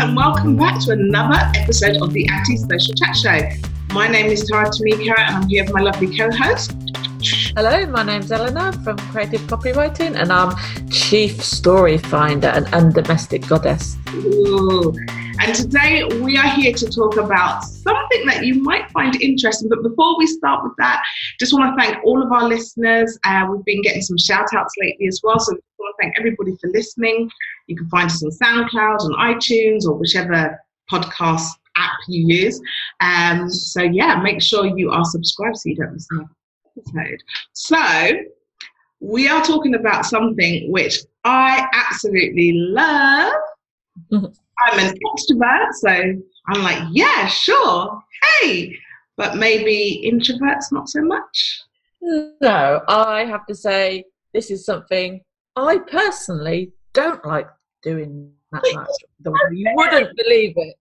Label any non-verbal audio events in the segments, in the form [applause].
and welcome back to another episode of the Anti-Social Chat Show. My name is Tara Tamika and I'm here with my lovely co-host. Hello, my name's Eleanor from Creative Copywriting and I'm Chief Story Finder and Undomestic Goddess. Ooh. And today we are here to talk about something that you might find interesting. But before we start with that, just want to thank all of our listeners. Uh, we've been getting some shout outs lately as well. So I want to thank everybody for listening. You can find us on SoundCloud, on iTunes, or whichever podcast app you use. Um, so yeah, make sure you are subscribed so you don't miss another episode. So we are talking about something which I absolutely love. [laughs] I'm an extrovert, so I'm like, yeah, sure, hey, but maybe introverts not so much. No, I have to say this is something I personally don't like doing that much. You wouldn't believe it.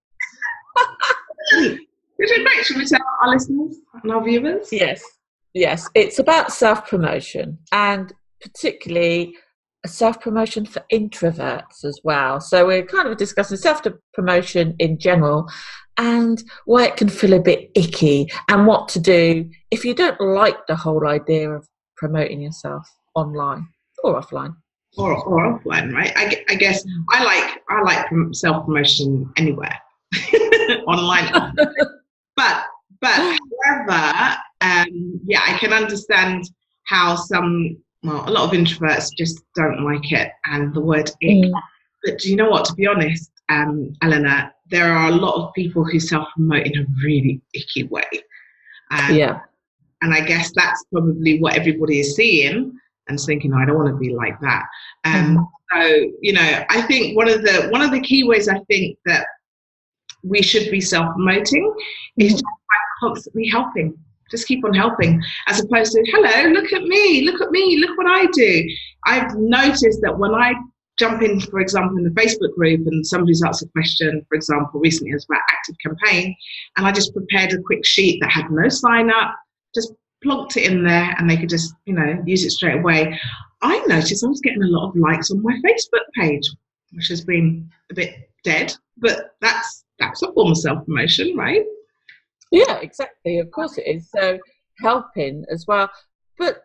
Is it great? Should we tell our listeners and our viewers? Yes, yes. It's about self promotion and particularly self promotion for introverts as well. So we're kind of discussing self promotion in general and why it can feel a bit icky and what to do if you don't like the whole idea of promoting yourself online or offline. Or, or offline, right? I, I guess I like I like self promotion anywhere, [laughs] online, [laughs] but but however, um, yeah, I can understand how some well, a lot of introverts just don't like it and the word ick. Mm. But do you know what? To be honest, um, Eleanor, there are a lot of people who self promote in a really icky way. Um, yeah. And I guess that's probably what everybody is seeing and thinking, I don't want to be like that. Um, mm. So, you know, I think one of the one of the key ways I think that we should be self promoting mm. is just by constantly helping just keep on helping as opposed to hello look at me look at me look what i do. I've noticed that when i jump in for example in the facebook group and somebody's asked a question for example recently was about ActiveCampaign and i just prepared a quick sheet that had no sign up just plonked it in there and they could just you know use it straight away. I noticed i was getting a lot of likes on my facebook page which has been a bit dead but that's that's a form of self-promotion right yeah, exactly. Of course it is. So helping as well. But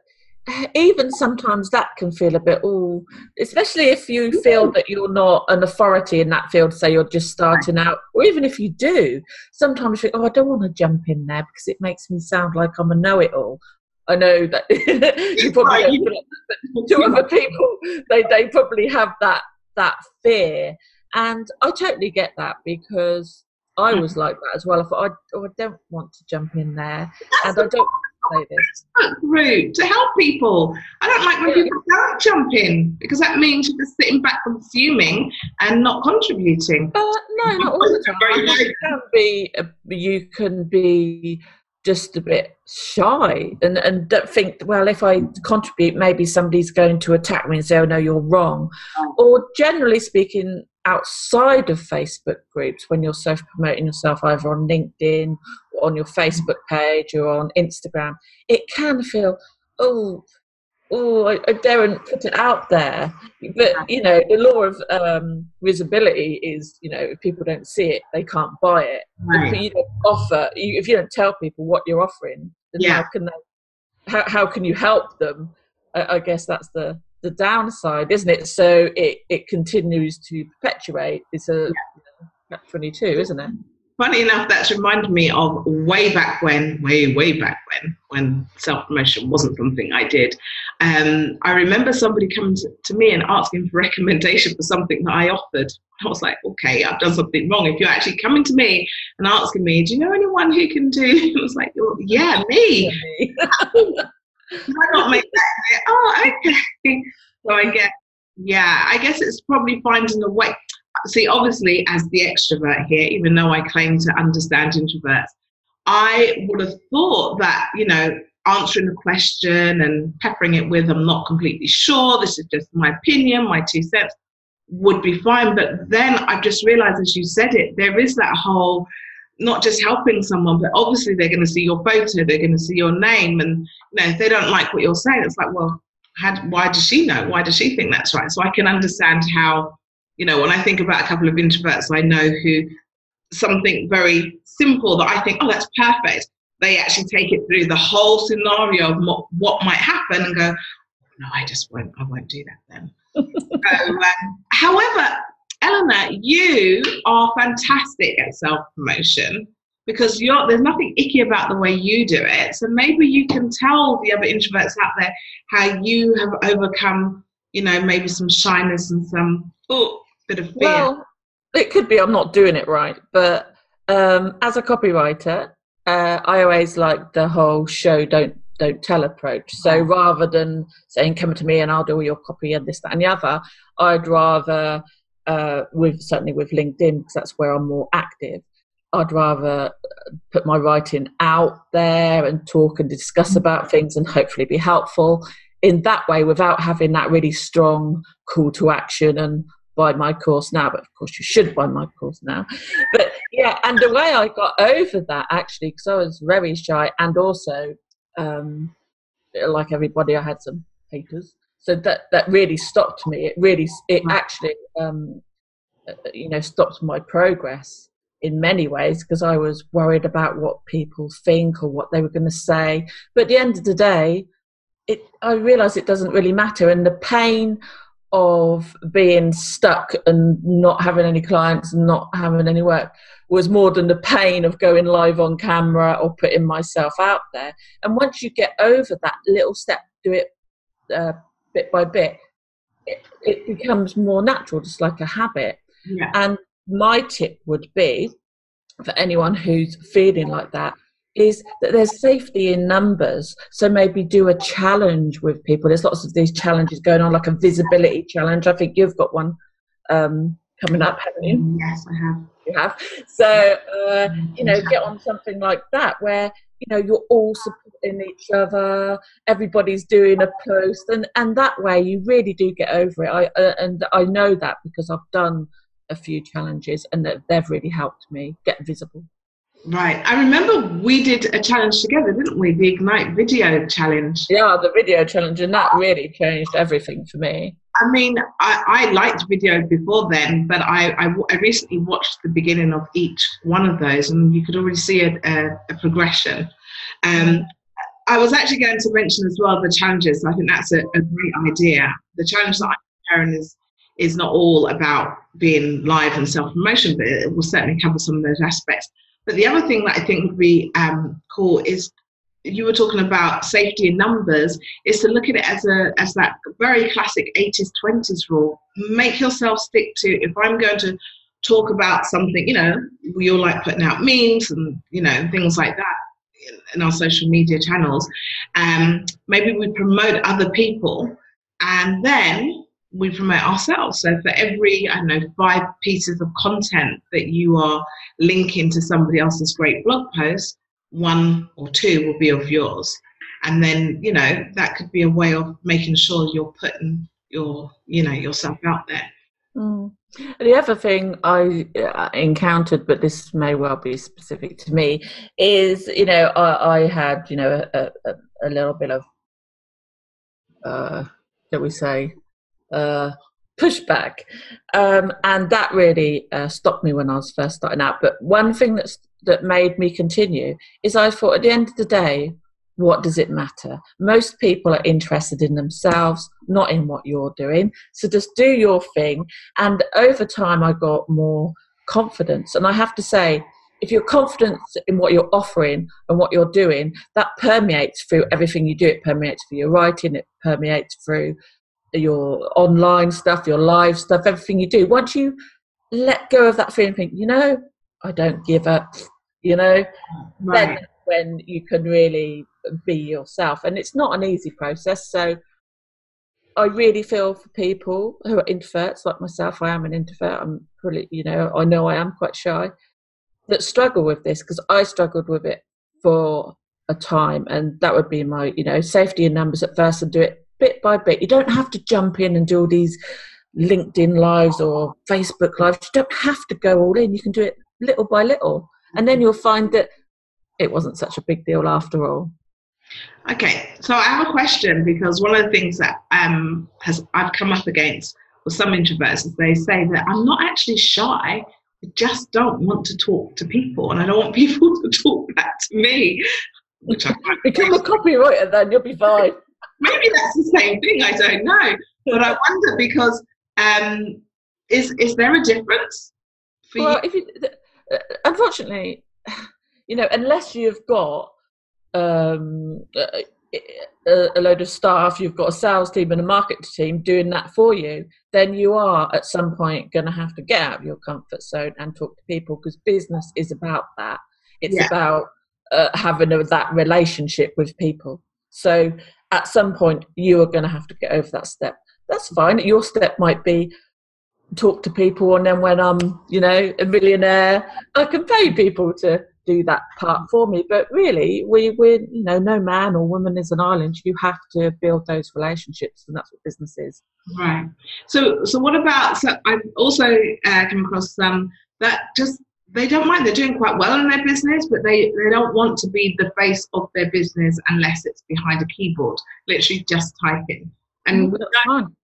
eh, even sometimes that can feel a bit all, especially if you feel that you're not an authority in that field say you're just starting out or even if you do sometimes you think oh i don't want to jump in there because it makes me sound like i'm a know-it-all i know that [laughs] you probably right. [laughs] to other people they, they probably have that that fear and i totally get that because I mm. was like that as well. I thought, I, oh, I don't want to jump in there, That's and I don't [laughs] say this. rude to help people. I don't like when yeah. people don't jump in because that means you're just sitting back consuming and not contributing. Uh, no, not all the [laughs] time. You can be, you can be just a bit shy and, and don't think, well, if I contribute, maybe somebody's going to attack me and say, oh, no, you're wrong. Oh. Or generally speaking, outside of Facebook groups, when you're self promoting yourself either on LinkedIn or on your Facebook page or on Instagram, it can feel, oh, oh, I, I daren't put it out there. But you know, the law of um, visibility is, you know, if people don't see it, they can't buy it. Right. If you don't offer, if you don't tell people what you're offering, then yeah. how can they? How, how can you help them? I, I guess that's the the downside, isn't it? So it it continues to perpetuate. It's a yeah. 22, isn't it? funny enough, that's reminded me of way back when, way, way back when, when self promotion wasn't something I did. Um, I remember somebody coming to, to, me and asking for [laughs] recommendation for something that I offered. I was like, okay, I've done something wrong. If you're actually coming to me and asking me, do you know anyone who can do? [laughs] I was like, well, yeah, me. [laughs] Why not make that? Oh, okay. So I get, yeah, I guess it's probably finding a way see, obviously, as the extrovert here, even though I claim to understand introverts, I would have thought that, you know, answering a question and peppering it with, I'm not completely sure, this is just my opinion, my two cents, would be fine. But then I just realized as you said it, there is that whole not just helping someone, but obviously they're going to see your photo, they're going to see your name, and you know, if they don't like what you're saying, it's like, well, why does she know? Why does she think that's right? So I can understand how You know, when I think about a couple of introverts I know who something very simple that I think, oh, that's perfect. They actually take it through the whole scenario of what, what might happen and go, no, I just won't, I won't do that then. [laughs] so, um, however, Eleanor, you are fantastic at self promotion because you're, there's nothing icky about the way you do it. So maybe you can tell the other introverts out there how you have overcome, you know, maybe some shyness and some oh, bit of fear. Well, it could be I'm not doing it right, but um, as a copywriter, uh, I always like the whole show don't don't tell approach. So rather than saying come to me and I'll do all your copy and this that and the other, I'd rather uh, with certainly with LinkedIn because that's where I'm more active. I'd rather put my writing out there and talk and discuss mm. about things and hopefully be helpful in that way without having that really strong call to action and buy my course now, but of course you should buy my course now. But yeah, and the way I got over that actually, because I was very shy and also, um, like everybody, I had some haters. So that that really stopped me. It really, it actually, um, you know, stopped my progress in many ways because I was worried about what people think or what they were going to say. But at the end of the day, it I realised it doesn't really matter, and the pain of being stuck and not having any clients and not having any work was more than the pain of going live on camera or putting myself out there. And once you get over that little step, do it uh, bit by bit, it, it, becomes more natural, just like a habit. Yeah. And my tip would be for anyone who's feeling like that is that there's safety in numbers. So maybe do a challenge with people. There's lots of these challenges going on, like a visibility challenge. I think you've got one um, coming up, haven't you? Yes, I have. You have. So uh, you know, get on something like that where you know you're all supporting each other. Everybody's doing a post, and and that way you really do get over it. I uh, and I know that because I've done a few challenges and they've really helped me get visible. Right. I remember we did a challenge together, didn't we? The Ignite video challenge. Yeah, the video challenge, and that really changed everything for me. I mean, I, I liked video before then, but I, I, I, recently watched the beginning of each one of those, and you could already see a, a, a progression. Um, I was actually going to mention as well the challenges. I think that's a, a great idea. The challenge that I'm preparing is is not all about being live and self promotion, but it will certainly cover some of those aspects. But the other thing that I think would be um, cool is you were talking about safety in numbers is to look at it as a as that very classic 80s 20s rule. Make yourself stick to if i'm going to talk about something you know we all like putting out memes and you know things like that in our social media channels um, maybe we promote other people and then we promote ourselves. So for every, I don't know, five pieces of content that you are linking to somebody else's great blog post, one or two will be of yours. And then, you know, that could be a way of making sure you're putting your, you know, yourself out there. Mm. The other thing I uh, encountered, but this may well be specific to me, is you know I, I had you know a, a, a little bit of, uh, shall we say, pushback. Um, and that really uh, stopped me when I was first starting out. But one thing that's, that made me continue is I thought at the end of the day, what does it matter? Most people are interested in themselves, not in what you're doing. So just do your thing. And over time, I got more confidence. And I have to say, if you're confident in what you're offering and what you're doing, that permeates through everything you do. It permeates through your writing, it permeates through your online stuff, your live stuff, everything you do. Once you let go of that feeling, think, you know, I don't give up, you know, right. then when you can really be yourself. And it's not an easy process. So I really feel for people who are introverts like myself. I am an introvert. I'm pretty, you know, I know I am quite shy that struggle with this because I struggled with it for a time. And that would be my, you know, safety in numbers at first and do it bit by bit. You don't have to jump in and do all these LinkedIn lives or Facebook lives. You don't have to go all in. You can do it little by little. And then you'll find that it wasn't such a big deal after all. Okay, so I have a question because one of the things that um, has I've come up against with some introverts is they say that I'm not actually shy. I just don't want to talk to people, and I don't want [laughs] people to talk back to me. Which I [laughs] become a copywriter, then you'll be fine. Maybe that's the same thing. I don't know, but I wonder because um, is is there a difference? well, you? if you, uh, unfortunately, [sighs] you know, unless you've got um, a, a, load of staff, you've got a sales team and a market team doing that for you, then you are at some point going to have to get out of your comfort zone and talk to people because business is about that. It's yeah. about uh, having a, that relationship with people. So at some point, you are going to have to get over that step. That's fine. Your step might be talk to people, and then when I'm, you know, a millionaire, I can pay people to do that part for me. But really, we we you know, no man or woman is an island. You have to build those relationships, and that's what business is. Right. So so what about? So I've also uh, come across some that just they don't mind. They're doing quite well in their business, but they they don't want to be the face of their business unless it's behind a keyboard, literally just typing. And mm, that's fine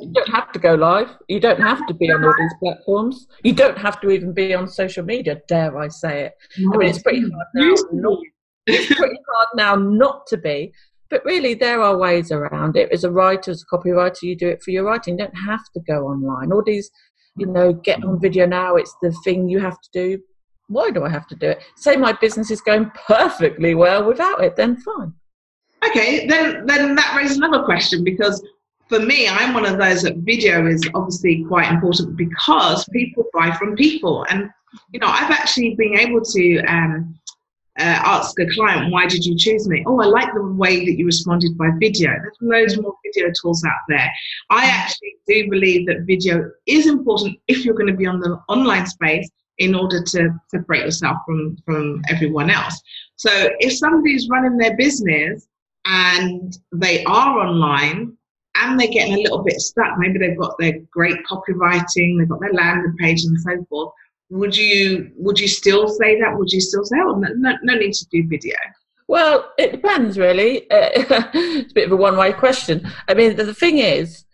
you don't have to go live. You don't have to be on all these platforms. You don't have to even be on social media. Dare I say it? No, I mean, it's pretty hard now. Not, [laughs] it's pretty hard now not to be. But really, there are ways around it. As a writer, as a copywriter, you do it for your writing. You don't have to go online. All these, you know, get on video now. It's the thing you have to do. Why do I have to do it? Say my business is going perfectly well without it, then fine. Okay, then then that raises another question because for me, I'm one of those that video is obviously quite important because people buy from people. And, you know, I've actually been able to um, uh, ask a client, why did you choose me? Oh, I like the way that you responded by video. There's loads more video tools out there. I actually do believe that video is important if you're going to be on the online space in order to separate yourself from, from everyone else. So if somebody's running their business and they are online, and they're getting a little bit stuck. Maybe they've got their great copywriting, they've got their landing page and so forth. Would you would you still say that? Would you still say, oh, no, no need to do video? Well, it depends, really. Uh, [laughs] it's a bit of a one-way question. I mean, the, the thing is,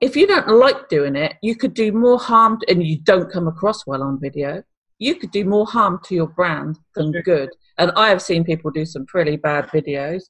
if you don't like doing it, you could do more harm, to, and you don't come across well on video. You could do more harm to your brand than good. And I have seen people do some pretty bad videos.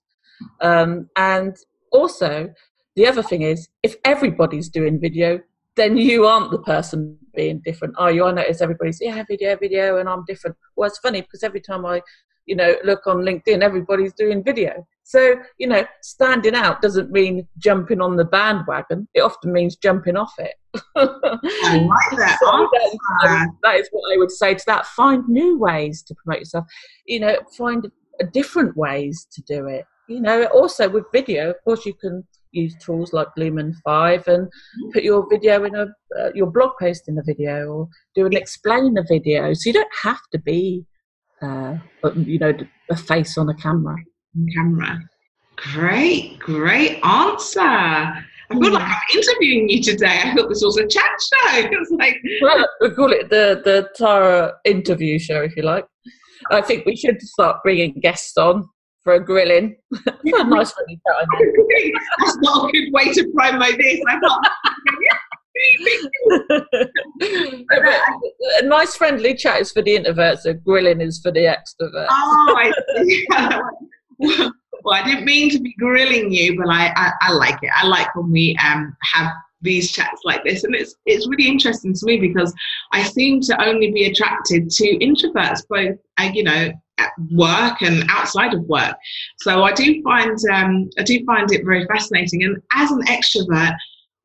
Um, and also, the other thing is, if everybody's doing video, then you aren't the person being different, are you? I notice everybody's yeah, video, video, and I'm different. Well, it's funny because every time I, you know, look on LinkedIn, everybody's doing video. So you know, standing out doesn't mean jumping on the bandwagon. It often means jumping off it. I like [laughs] that. so that, um, that is what I would say to that. Find new ways to promote yourself. You know, find different ways to do it. You know, also with video, of course, you can use tools like Lumen 5 and put your video in a uh, your blog post in the video or do an explain a video. So you don't have to be, uh, you know, a face on a camera. Camera. Great, great answer. I feel like I'm interviewing you today. I thought this was a chat show. [laughs] It's like well, we call it the the Tara interview show, if you like. I think we should start bringing guests on for a grilling. a [laughs] nice funny chat. [laughs] That's not a good way to promo this. I [laughs] a nice friendly chat is for the introverts, a grilling is for the extroverts. Oh, I see. well, I didn't mean to be grilling you, but I, I, I like it. I like when we um, have these chats like this and it's it's really interesting to me because i seem to only be attracted to introverts both uh, you know at work and outside of work. So I do find um, I do find it very fascinating. And as an extrovert,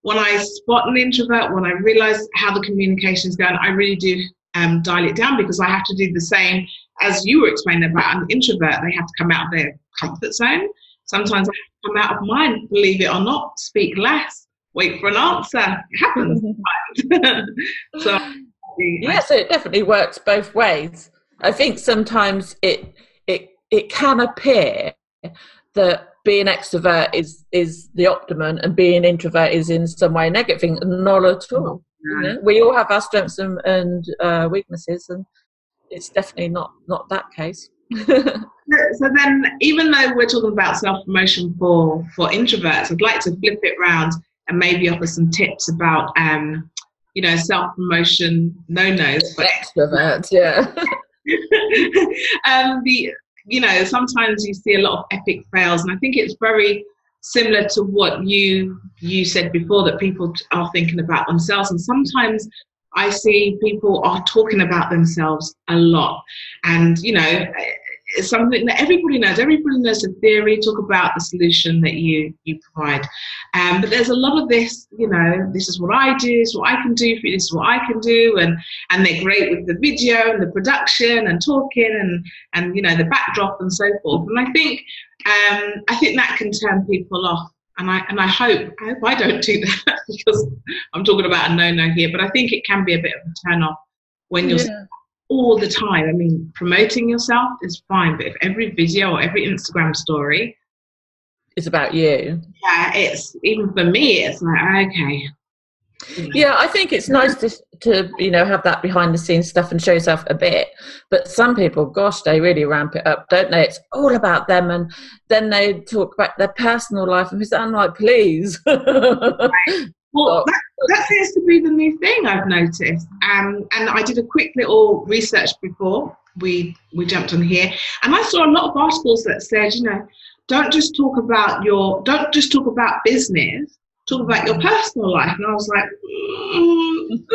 when I spot an introvert, when I realise how the communication is going, I really do um, dial it down because I have to do the same as you were explaining about an introvert. They have to come out of their comfort zone. Sometimes I have to come out of mine. Believe it or not, speak less, wait for an answer. It happens. [laughs] [laughs] so yeah, so it definitely works both ways. I think sometimes it it it can appear that being extrovert is is the optimum and being introvert is in some way a negative thing. Not at all. You know? We all have our strengths and, and uh, weaknesses, and it's definitely not not that case. [laughs] so then, even though we're talking about self promotion for for introverts, I'd like to flip it round and maybe offer some tips about, um, you know, self promotion no nos for extroverts. Yeah. [laughs] [laughs] um, the you know sometimes you see a lot of epic fails, and I think it's very similar to what you you said before that people are thinking about themselves, and sometimes I see people are talking about themselves a lot, and you know it's something that everybody knows. Everybody knows the theory. Talk about the solution that you you provide. Um, but there's a lot of this. You know, this is what I do. This is what I can do for you. This is what I can do. And and they're great with the video and the production and talking and and you know the backdrop and so forth. And I think um, I think that can turn people off. And I and I hope I hope I don't do [laughs] that because I'm talking about a no no here. But I think it can be a bit of a turn off when you're yeah all the time. I mean, promoting yourself is fine, but if every video or every Instagram story is about you, yeah, it's even for me, it's like okay. Yeah, I think it's nice to to you know have that behind the scenes stuff and show yourself a bit. But some people, gosh, they really ramp it up, don't they? It's all about them, and then they talk about their personal life, and I'm like, please. [laughs] right. Well, that, that seems to be the new thing I've noticed. Um, and I did a quick little research before we we jumped on here, and I saw a lot of articles that said, you know, don't just talk about your, don't just talk about business, talk about your personal life. And I was like, mm.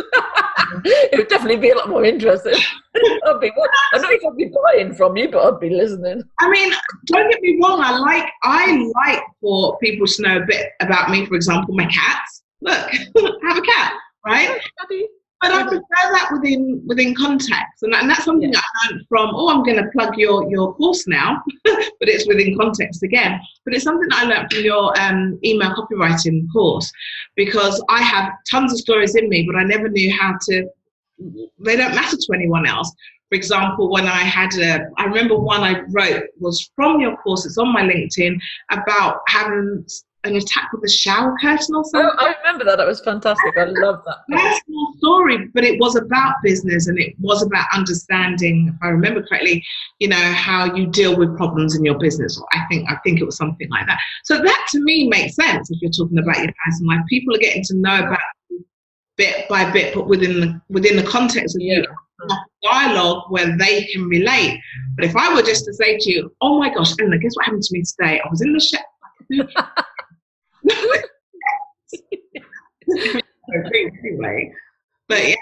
[laughs] it would definitely be a lot more interesting. [laughs] I'd be, I don't think I'd be buying from you, but I'd be listening. I mean, don't get me wrong. I like, I like for people to know a bit about me. For example, my cats look, [laughs] have a cat, right? But I prefer that within within context, and, that, and that's something yeah. I learned from. Oh, I'm going to plug your your course now, [laughs] but it's within context again. But it's something that I learned from your um, email copywriting course, because I have tons of stories in me, but I never knew how to. They don't matter to anyone else. For example, when I had a, I remember one I wrote was from your course. It's on my LinkedIn about having an attack with a shower curtain or something. Oh, I remember that. That was fantastic. I love that. [laughs] Personal story, but it was about business and it was about understanding, if I remember correctly, you know, how you deal with problems in your business. I think I think it was something like that. So that to me makes sense if you're talking about your personal life. People are getting to know about you bit by bit, but within the within the context of yeah. dialogue where they can relate. But if I were just to say to you, "Oh my gosh, Ella, guess what happened to me today? I was in the shed." Anyway, but yeah,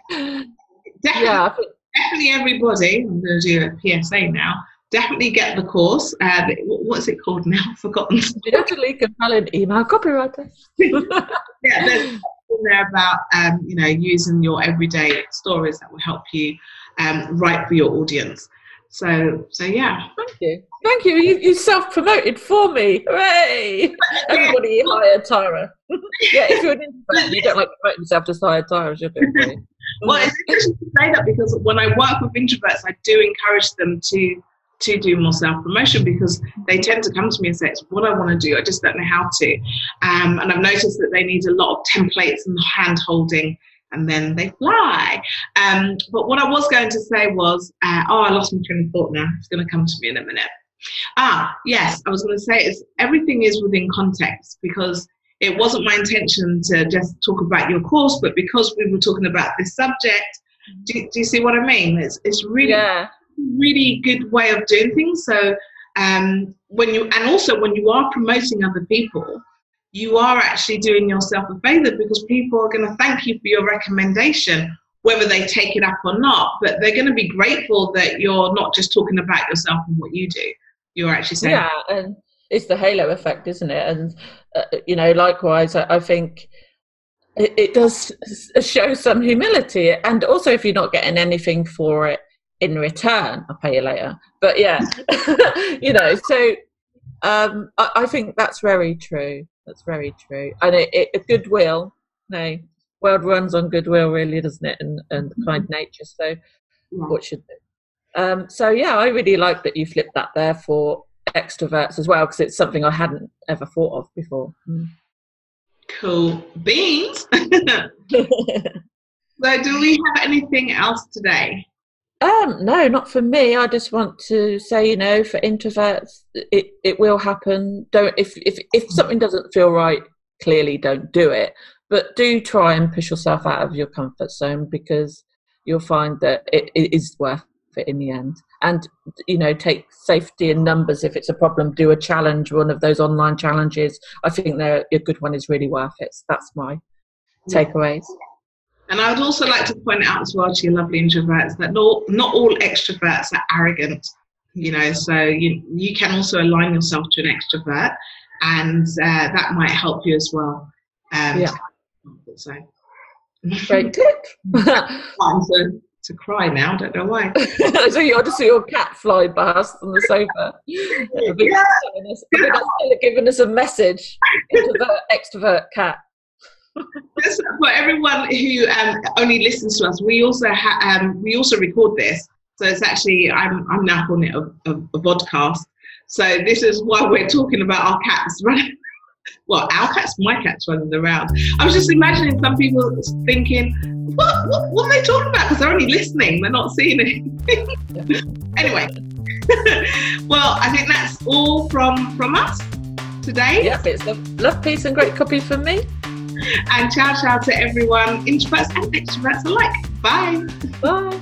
definitely, yeah. definitely everybody. I'm going to do a PSA now. Definitely get the course. Uh, what's it called now? [laughs] I've forgotten. Definitely compelling email copywriter. [laughs] yeah, there's there about um, you know using your everyday stories that will help you um, write for your audience. So, so yeah. Thank you. Thank you. You, you self promoted for me. Hooray! Everybody hire Tara. [laughs] yeah, if you're an introvert, you don't like promoting yourself, just hire Tara. She'll do it [laughs] well, it's interesting to say that because when I work with introverts, I do encourage them to to do more self promotion because they tend to come to me and say, It's what I want to do, I just don't know how to. Um, and I've noticed that they need a lot of templates and hand holding and then they fly. Um, but what I was going to say was, uh, oh, I lost my train of thought now. It's going to come to me in a minute. Ah, yes, I was going to say is everything is within context because it wasn't my intention to just talk about your course, but because we were talking about this subject, do, do you see what I mean? It's it's really yeah. really good way of doing things. So um, when you and also when you are promoting other people, you are actually doing yourself a favor because people are going to thank you for your recommendation, whether they take it up or not. But they're going to be grateful that you're not just talking about yourself and what you do. You're actually saying, yeah, and it's the halo effect, isn't it? And uh, you know, likewise, I, I think it, does show some humility, and also if you're not getting anything for it in return, I'll pay you later. But yeah, [laughs] you know, so um, I, think that's very true. That's very true. And it, it goodwill, no, world runs on goodwill, really, doesn't it? And, and mm-hmm. kind nature. So, yeah. what should do? Um, so, yeah, I really like that you flipped that there for extroverts as well, because it's something I hadn't ever thought of before. Mm. Cool beans. [laughs] [laughs] so, do we have anything else today? Um, no, not for me. I just want to say, you know, for introverts, it, it will happen. Don't if if if something doesn't feel right, clearly don't do it. But do try and push yourself out of your comfort zone because you'll find that it, it is worth it in the end. And you know, take safety in numbers if it's a problem. Do a challenge, one of those online challenges. I think they're a good one is really worth it. So that's my takeaways. And I would also like to point out as well to your lovely introverts that not, not all extroverts are arrogant, you know, so you, you can also align yourself to an extrovert and uh, that might help you as well. Um, yeah. [laughs] So. Great tip. [laughs] To, to cry now, I don't know why. [laughs] so you ought to see your cat fly past on the sofa. Yeah. Giving us, giving us a message, introvert, extrovert cat for everyone who um, only listens to us, we also ha- um, we also record this. So it's actually I'm I'm now calling it a, a, a. So this is why we're talking about our cats [laughs] running. Well, our cats, my cats running around. I was just imagining some people thinking, what, what, what are they talking about? Because they're only listening, they're not seeing it. [laughs] anyway, [laughs] well, I think that's all from from us today. Yep, it's love, love peace, and great copy for me. And ciao, ciao to everyone, introverts and extroverts alike. Bye. Bye.